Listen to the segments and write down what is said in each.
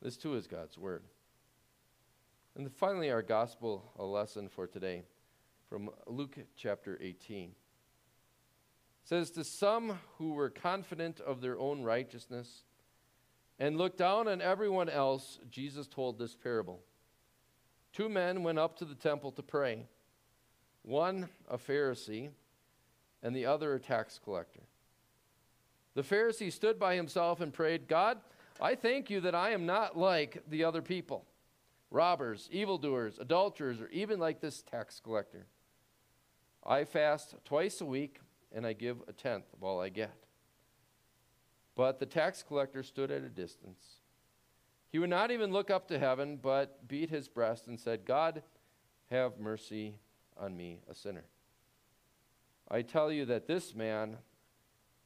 This too is God's word. And finally, our gospel a lesson for today from Luke chapter 18. It says, To some who were confident of their own righteousness and looked down on everyone else, Jesus told this parable. Two men went up to the temple to pray, one a Pharisee and the other a tax collector. The Pharisee stood by himself and prayed, God, I thank you that I am not like the other people robbers, evildoers, adulterers, or even like this tax collector. I fast twice a week and I give a tenth of all I get. But the tax collector stood at a distance. He would not even look up to heaven, but beat his breast and said, God, have mercy on me, a sinner. I tell you that this man,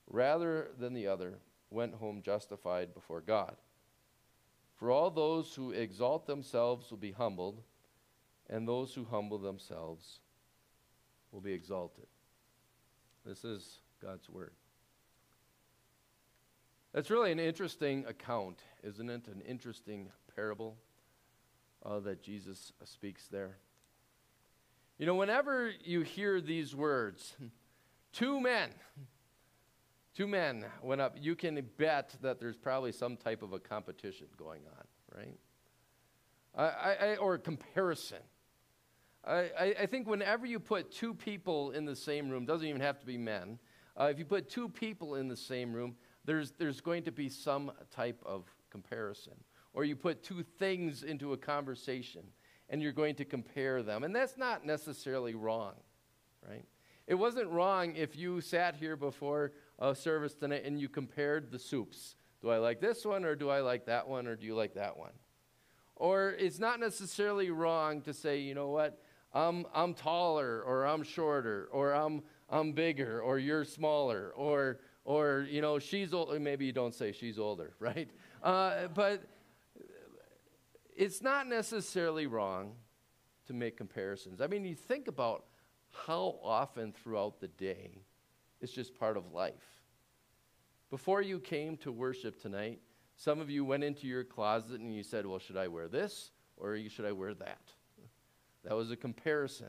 rather than the other, went home justified before God. For all those who exalt themselves will be humbled, and those who humble themselves will be exalted. This is God's word. That's really an interesting account, isn't it? An interesting parable uh, that Jesus speaks there. You know, whenever you hear these words, two men, two men went up, you can bet that there's probably some type of a competition going on, right? I, I, or comparison. I, I, think whenever you put two people in the same room, doesn't even have to be men, uh, if you put two people in the same room, there's, there's going to be some type of comparison. Or you put two things into a conversation and you're going to compare them. And that's not necessarily wrong, right? It wasn't wrong if you sat here before a service tonight and you compared the soups. Do I like this one or do I like that one or do you like that one? Or it's not necessarily wrong to say, you know what, I'm, I'm taller or I'm shorter or I'm, I'm bigger or you're smaller or or you know she's maybe you don't say she's older right uh, but it's not necessarily wrong to make comparisons i mean you think about how often throughout the day it's just part of life before you came to worship tonight some of you went into your closet and you said well should i wear this or should i wear that that was a comparison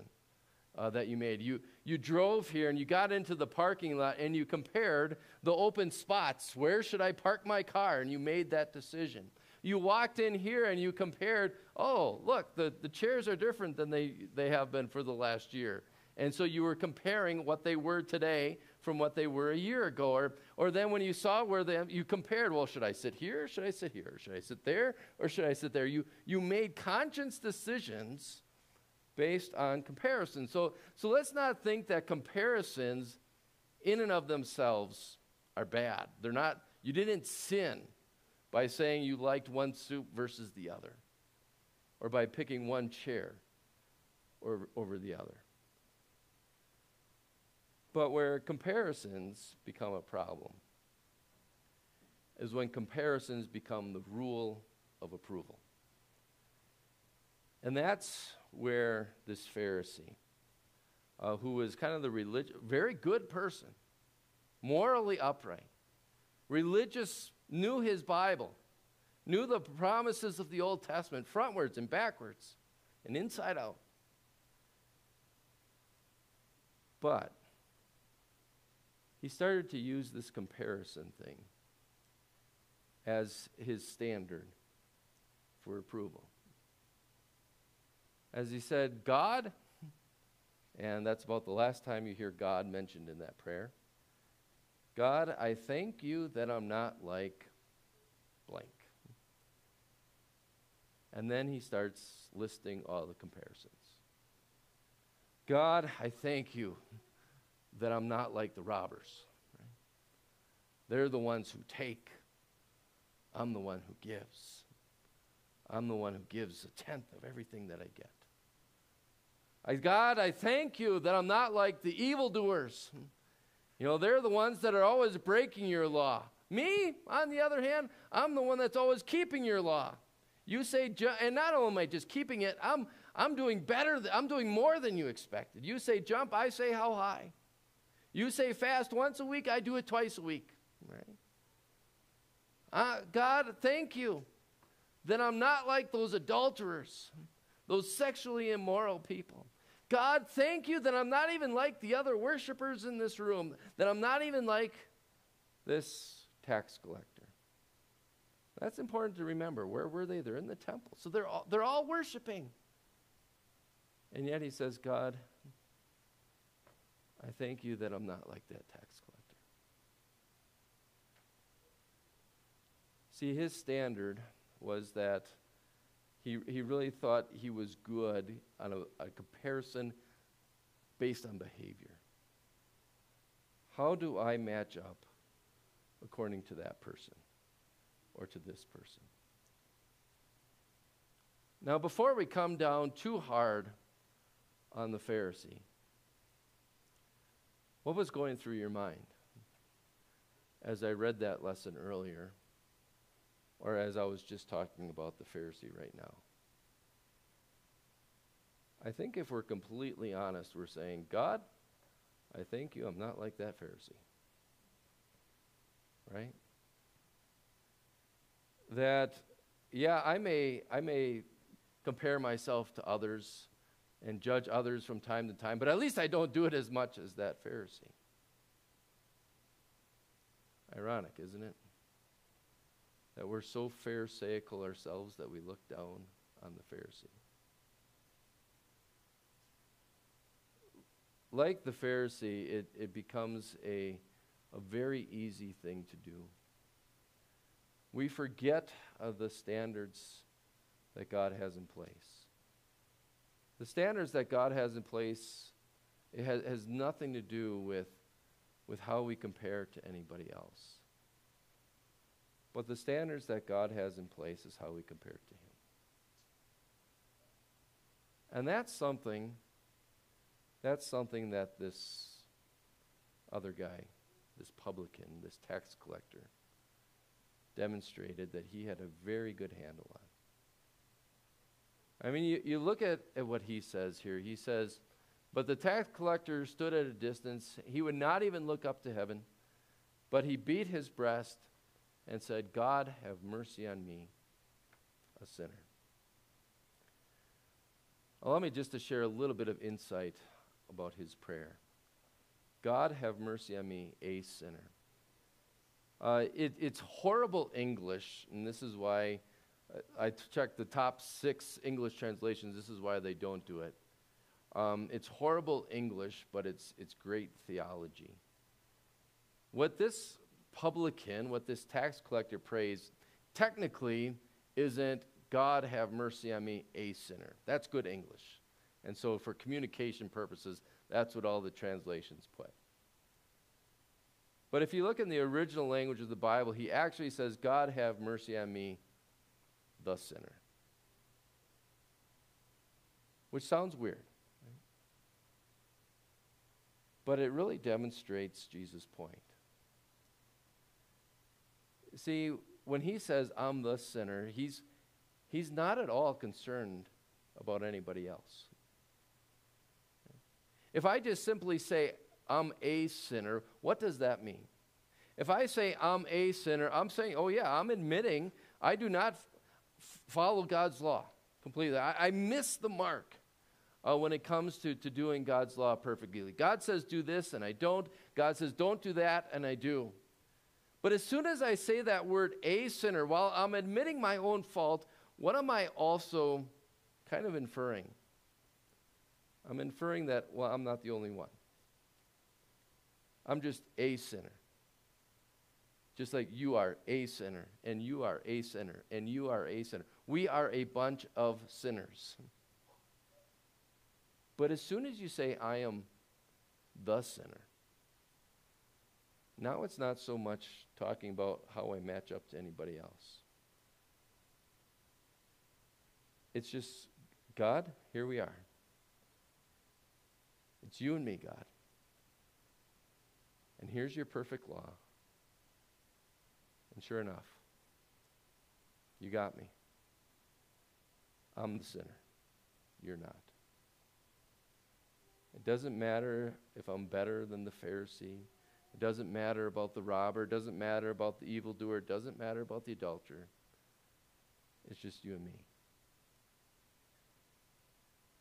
uh, that you made. You, you drove here and you got into the parking lot and you compared the open spots. Where should I park my car? And you made that decision. You walked in here and you compared, oh, look, the, the chairs are different than they, they have been for the last year. And so you were comparing what they were today from what they were a year ago. Or, or then when you saw where they, you compared, well, should I sit here? Should I sit here? Should I sit there? Or should I sit there? You, you made conscious decisions based on comparison. So, so let's not think that comparisons in and of themselves are bad. They're not, you didn't sin by saying you liked one soup versus the other, or by picking one chair or, over the other. But where comparisons become a problem is when comparisons become the rule of approval. And that's where this Pharisee, uh, who was kind of the religious, very good person, morally upright, religious, knew his Bible, knew the promises of the Old Testament frontwards and backwards and inside out. But he started to use this comparison thing as his standard for approval as he said, God, and that's about the last time you hear God mentioned in that prayer. God, I thank you that I'm not like blank. And then he starts listing all the comparisons. God, I thank you that I'm not like the robbers. They're the ones who take. I'm the one who gives. I'm the one who gives a tenth of everything that I get. I, God, I thank you that I'm not like the evildoers. You know, they're the ones that are always breaking your law. Me, on the other hand, I'm the one that's always keeping your law. You say, and not only am I just keeping it, I'm, I'm doing better, I'm doing more than you expected. You say jump, I say how high. You say fast once a week, I do it twice a week. Right? Uh, God, thank you then I'm not like those adulterers, those sexually immoral people. God, thank you that I'm not even like the other worshipers in this room, that I'm not even like this tax collector. That's important to remember. Where were they? They're in the temple. So they're all, they're all worshiping. And yet he says, God, I thank you that I'm not like that tax collector. See, his standard was that he, he really thought he was good on a, a comparison based on behavior. How do I match up according to that person or to this person? Now, before we come down too hard on the Pharisee, what was going through your mind as I read that lesson earlier? or as I was just talking about the Pharisee right now. I think if we're completely honest, we're saying, God, I thank you, I'm not like that Pharisee. Right? That, yeah, I may, I may compare myself to others and judge others from time to time, but at least I don't do it as much as that Pharisee. Ironic, isn't it? that we're so pharisaical ourselves that we look down on the Pharisee. Like the Pharisee, it, it becomes a, a very easy thing to do. We forget of the standards that God has in place. The standards that God has in place it has, has nothing to do with, with how we compare to anybody else. But the standards that God has in place is how we compare to Him. And that's something, that's something that this other guy, this publican, this tax collector, demonstrated that he had a very good handle on. I mean, you, you look at, at what he says here. He says, But the tax collector stood at a distance. He would not even look up to heaven, but he beat his breast and said, God, have mercy on me, a sinner. Allow me just to share a little bit of insight about his prayer. God, have mercy on me, a sinner. Uh, it, it's horrible English, and this is why I checked the top six English translations. This is why they don't do it. Um, it's horrible English, but it's, it's great theology. What this publican, what this tax collector prays, technically isn't God have mercy on me, a sinner. That's good English. And so, for communication purposes, that's what all the translations put. But if you look in the original language of the Bible, he actually says, God have mercy on me, the sinner. Which sounds weird. Right? But it really demonstrates Jesus' point. See, when he says, I'm the sinner, he's, he's not at all concerned about anybody else. If I just simply say, I'm a sinner, what does that mean? If I say I'm a sinner, I'm saying, oh, yeah, I'm admitting I do not follow God's law completely. I, I miss the mark uh, when it comes to, to doing God's law perfectly. God says, do this, and I don't. God says, don't do that, and I do. But as soon as I say that word, a sinner, while I'm admitting my own fault, what am I also kind of inferring? I'm inferring that, well, I'm not the only one. I'm just a sinner. Just like you are a sinner, and you are a sinner, and you are a sinner. We are a bunch of sinners. But as soon as you say, I am the sinner, now it's not so much talking about how I match up to anybody else. It's just, God, here we are. It's you and me, God. And here's your perfect law. And sure enough, you got me. I'm the sinner. You're not. It doesn't matter if I'm better than the Pharisee. It doesn't matter about the robber. It doesn't matter about the evildoer. It doesn't matter about the adulterer. It's just you and me.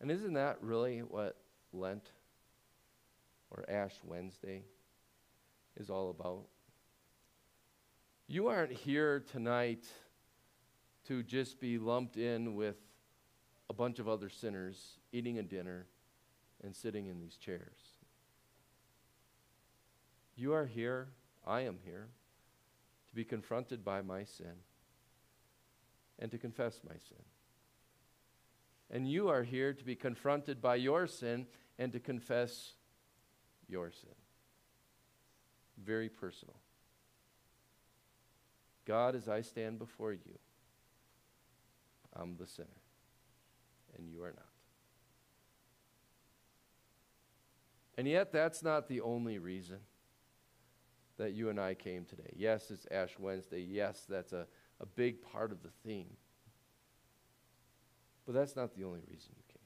And isn't that really what Lent or Ash Wednesday is all about? You aren't here tonight to just be lumped in with a bunch of other sinners eating a dinner and sitting in these chairs. You are here, I am here, to be confronted by my sin and to confess my sin. And you are here to be confronted by your sin and to confess your sin. Very personal. God, as I stand before you, I'm the sinner, and you are not. And yet, that's not the only reason that you and I came today. Yes, it's Ash Wednesday. Yes, that's a, a big part of the theme. But that's not the only reason you came.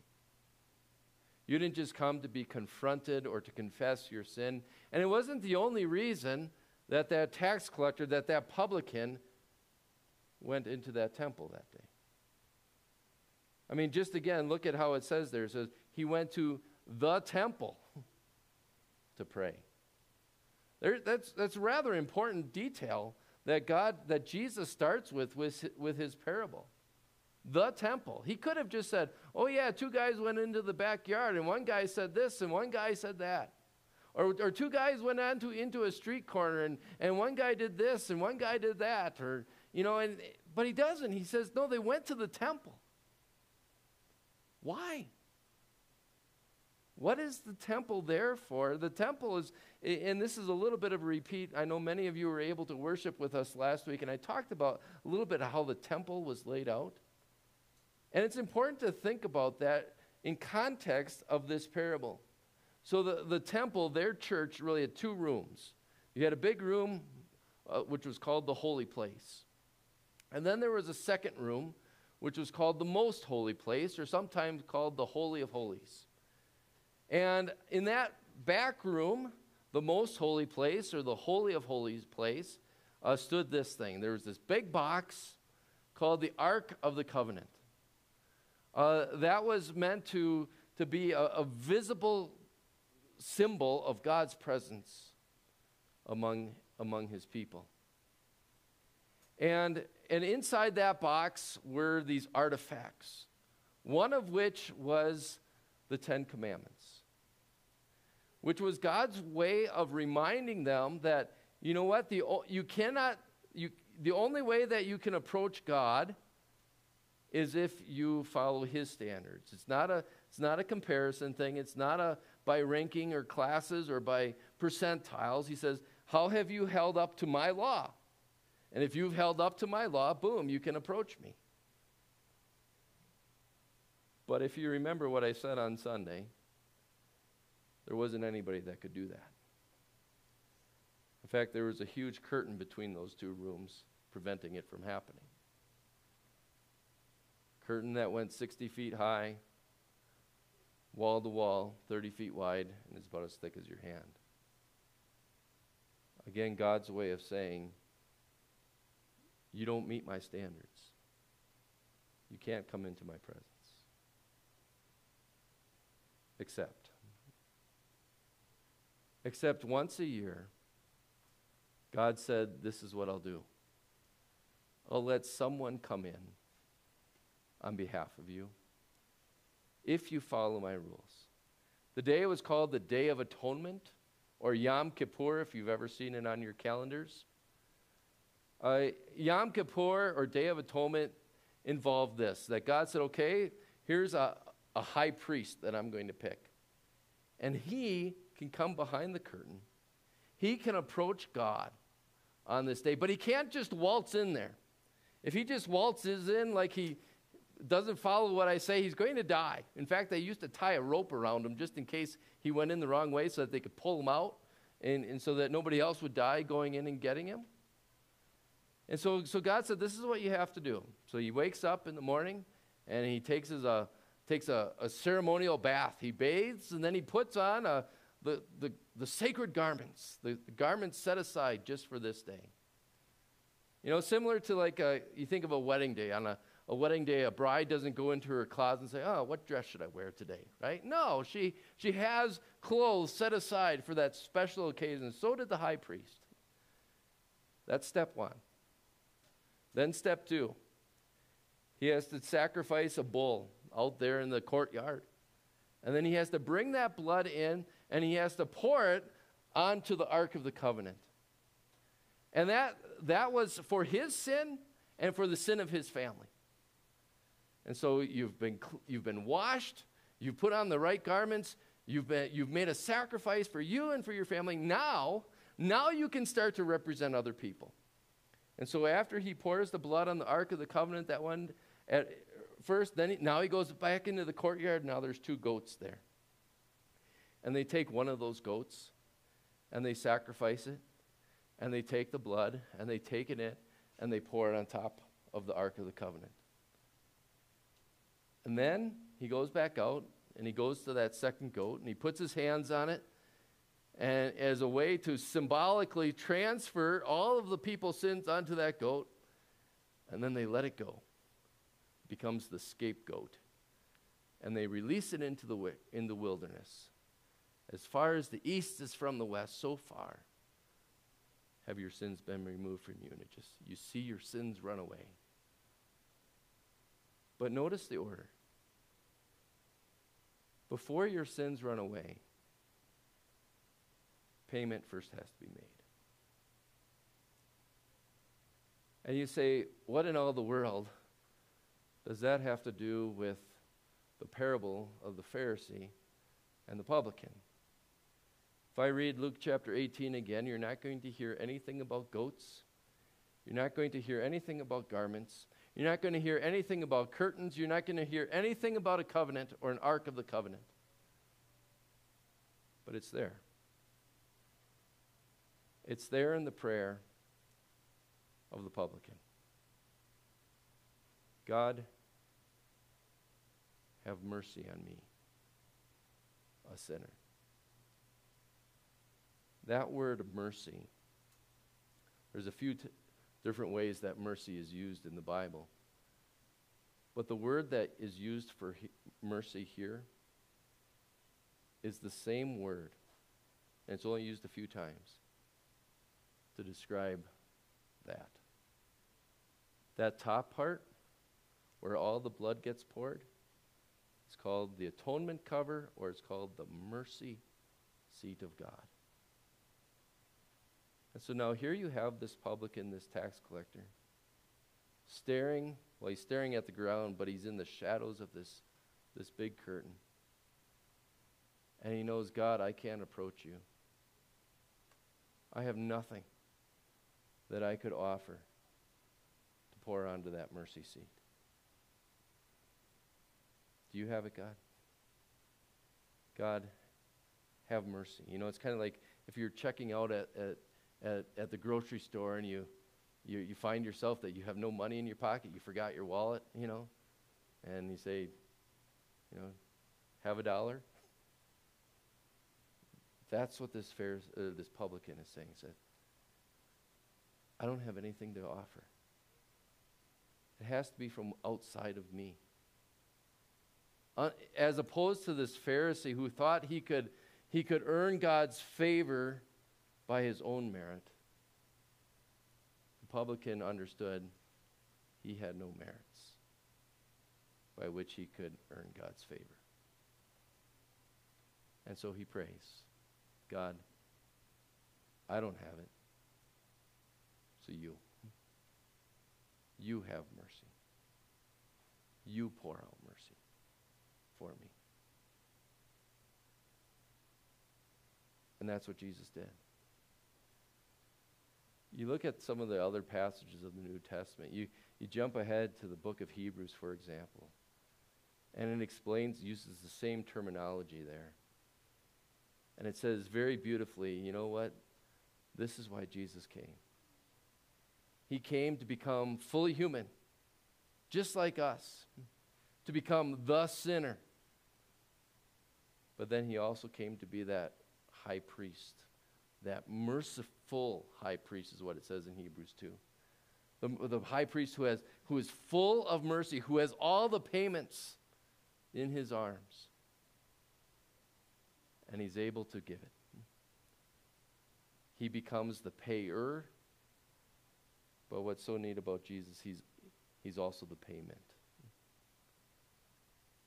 You didn't just come to be confronted or to confess your sin. And it wasn't the only reason that that tax collector, that that publican went into that temple that day. I mean, just again, look at how it says there. It says, he went to the temple to pray. There, that's, that's rather important detail that God, that Jesus starts with, with with his parable. The temple. He could have just said, oh, yeah, two guys went into the backyard, and one guy said this, and one guy said that. Or, or two guys went into a street corner, and, and one guy did this, and one guy did that. Or, you know, and, but he doesn't. He says, no, they went to the temple. Why? What is the temple there for? The temple is, and this is a little bit of a repeat. I know many of you were able to worship with us last week, and I talked about a little bit how the temple was laid out. And it's important to think about that in context of this parable. So, the, the temple, their church, really had two rooms. You had a big room, uh, which was called the holy place. And then there was a second room, which was called the most holy place, or sometimes called the Holy of Holies. And in that back room, the most holy place, or the Holy of Holies place, uh, stood this thing. There was this big box called the Ark of the Covenant. Uh, that was meant to, to be a, a visible symbol of God's presence among, among his people. And, and inside that box were these artifacts, one of which was the Ten Commandments which was God's way of reminding them that, you know what, the, you cannot, you, the only way that you can approach God is if you follow his standards. It's not a, it's not a comparison thing. It's not a by ranking or classes or by percentiles. He says, How have you held up to my law? And if you've held up to my law, boom, you can approach me. But if you remember what I said on Sunday, there wasn't anybody that could do that. In fact, there was a huge curtain between those two rooms preventing it from happening. Curtain that went 60 feet high, wall to wall, 30 feet wide, and it's about as thick as your hand. Again, God's way of saying, You don't meet my standards. You can't come into my presence. Except Except once a year, God said, This is what I'll do. I'll let someone come in on behalf of you if you follow my rules. The day was called the Day of Atonement, or Yom Kippur, if you've ever seen it on your calendars. Uh, Yom Kippur, or Day of Atonement, involved this that God said, Okay, here's a, a high priest that I'm going to pick. And he can come behind the curtain. He can approach God on this day, but he can't just waltz in there. If he just waltzes in like he doesn't follow what I say, he's going to die. In fact, they used to tie a rope around him just in case he went in the wrong way so that they could pull him out and, and so that nobody else would die going in and getting him. And so, so God said, This is what you have to do. So he wakes up in the morning and he takes, his, uh, takes a, a ceremonial bath. He bathes and then he puts on a, the, the, the sacred garments, the, the garments set aside just for this day. You know, similar to like a, you think of a wedding day on a, a wedding day, a bride doesn't go into her closet and say, Oh, what dress should I wear today? Right? No, she, she has clothes set aside for that special occasion. So did the high priest. That's step one. Then, step two, he has to sacrifice a bull out there in the courtyard. And then he has to bring that blood in and he has to pour it onto the Ark of the Covenant. And that, that was for his sin and for the sin of his family. And so you've been, you've been washed, you've put on the right garments, you've, been, you've made a sacrifice for you and for your family. Now, now you can start to represent other people. And so after he pours the blood on the Ark of the Covenant, that one at first, then he, now he goes back into the courtyard. Now there's two goats there. And they take one of those goats and they sacrifice it. And they take the blood and they take it in and they pour it on top of the Ark of the Covenant. And then he goes back out and he goes to that second goat and he puts his hands on it. And as a way to symbolically transfer all of the people's sins onto that goat and then they let it go. It becomes the scapegoat. And they release it into the, in the wilderness. As far as the east is from the west so far have your sins been removed from you and it just you see your sins run away. But notice the order before your sins run away, payment first has to be made. And you say, what in all the world does that have to do with the parable of the Pharisee and the publican? If I read Luke chapter 18 again, you're not going to hear anything about goats. You're not going to hear anything about garments. You're not going to hear anything about curtains. You're not going to hear anything about a covenant or an ark of the covenant. But it's there. It's there in the prayer of the publican. God, have mercy on me, a sinner. That word mercy, there's a few t- different ways that mercy is used in the Bible. But the word that is used for he- mercy here is the same word, and it's only used a few times to describe that. That top part, where all the blood gets poured, it's called the atonement cover, or it's called the mercy seat of God. And so now here you have this publican, this tax collector, staring, well, he's staring at the ground, but he's in the shadows of this, this big curtain. And he knows, God, I can't approach you. I have nothing that I could offer to pour onto that mercy seat. Do you have it, God? God, have mercy. You know, it's kind of like if you're checking out at, at at, at the grocery store and you, you, you find yourself that you have no money in your pocket, you forgot your wallet, you know, and you say, you know, have a dollar. That's what this, fair, uh, this publican is saying. He said, I don't have anything to offer. It has to be from outside of me. Uh, as opposed to this Pharisee who thought he could, he could earn God's favor by his own merit. The publican understood he had no merits by which he could earn God's favor. And so he prays, God, I don't have it. So you. You have mercy. You pour out mercy for me. And that's what Jesus did. You look at some of the other passages of the New Testament. You, you jump ahead to the book of Hebrews, for example, and it explains, uses the same terminology there. And it says very beautifully, you know what? This is why Jesus came. He came to become fully human, just like us, to become the sinner. But then he also came to be that high priest, that merciful high priest, is what it says in Hebrews 2. The, the high priest who has who is full of mercy, who has all the payments in his arms, and he's able to give it. He becomes the payer, but what's so neat about Jesus, he's, he's also the payment.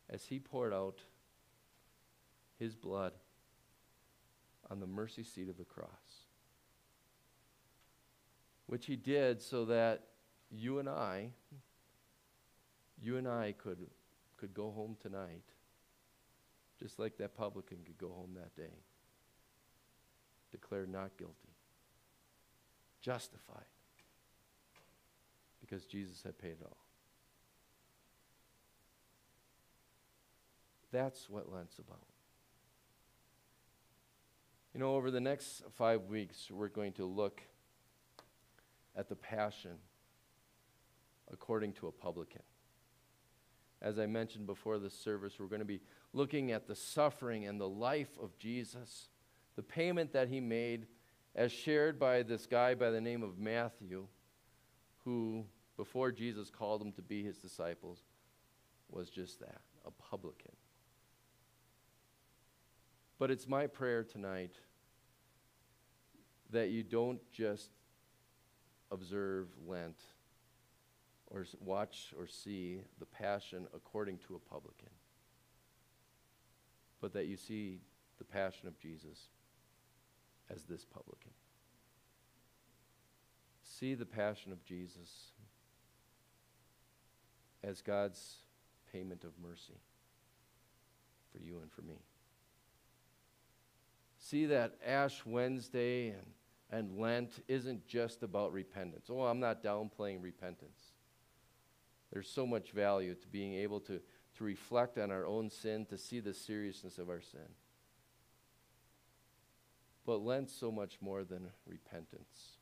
As he poured out his blood on the mercy seat of the cross, which he did so that you and I, you and I could, could go home tonight, just like that publican could go home that day, declared not guilty, justified, because Jesus had paid it all. That's what Lent's about. You know, over the next five weeks, we're going to look at the passion according to a publican. As I mentioned before the service, we're going to be looking at the suffering and the life of Jesus, the payment that he made, as shared by this guy by the name of Matthew, who, before Jesus called him to be his disciples, was just that a publican. But it's my prayer tonight that you don't just observe Lent or watch or see the passion according to a publican, but that you see the passion of Jesus as this publican. See the passion of Jesus as God's payment of mercy for you and for me. See that Ash Wednesday and, and Lent isn't just about repentance. Oh, I'm not downplaying repentance. There's so much value to being able to, to reflect on our own sin, to see the seriousness of our sin. But Lent's so much more than repentance.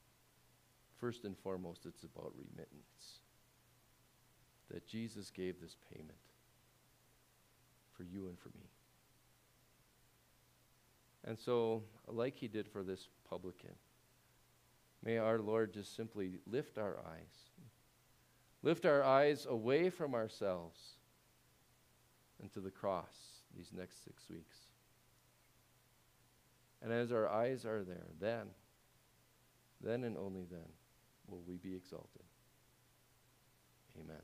First and foremost, it's about remittance. That Jesus gave this payment for you and for me. And so, like he did for this publican, may our Lord just simply lift our eyes lift our eyes away from ourselves and to the cross these next six weeks. And as our eyes are there, then, then and only then will we be exalted. Amen.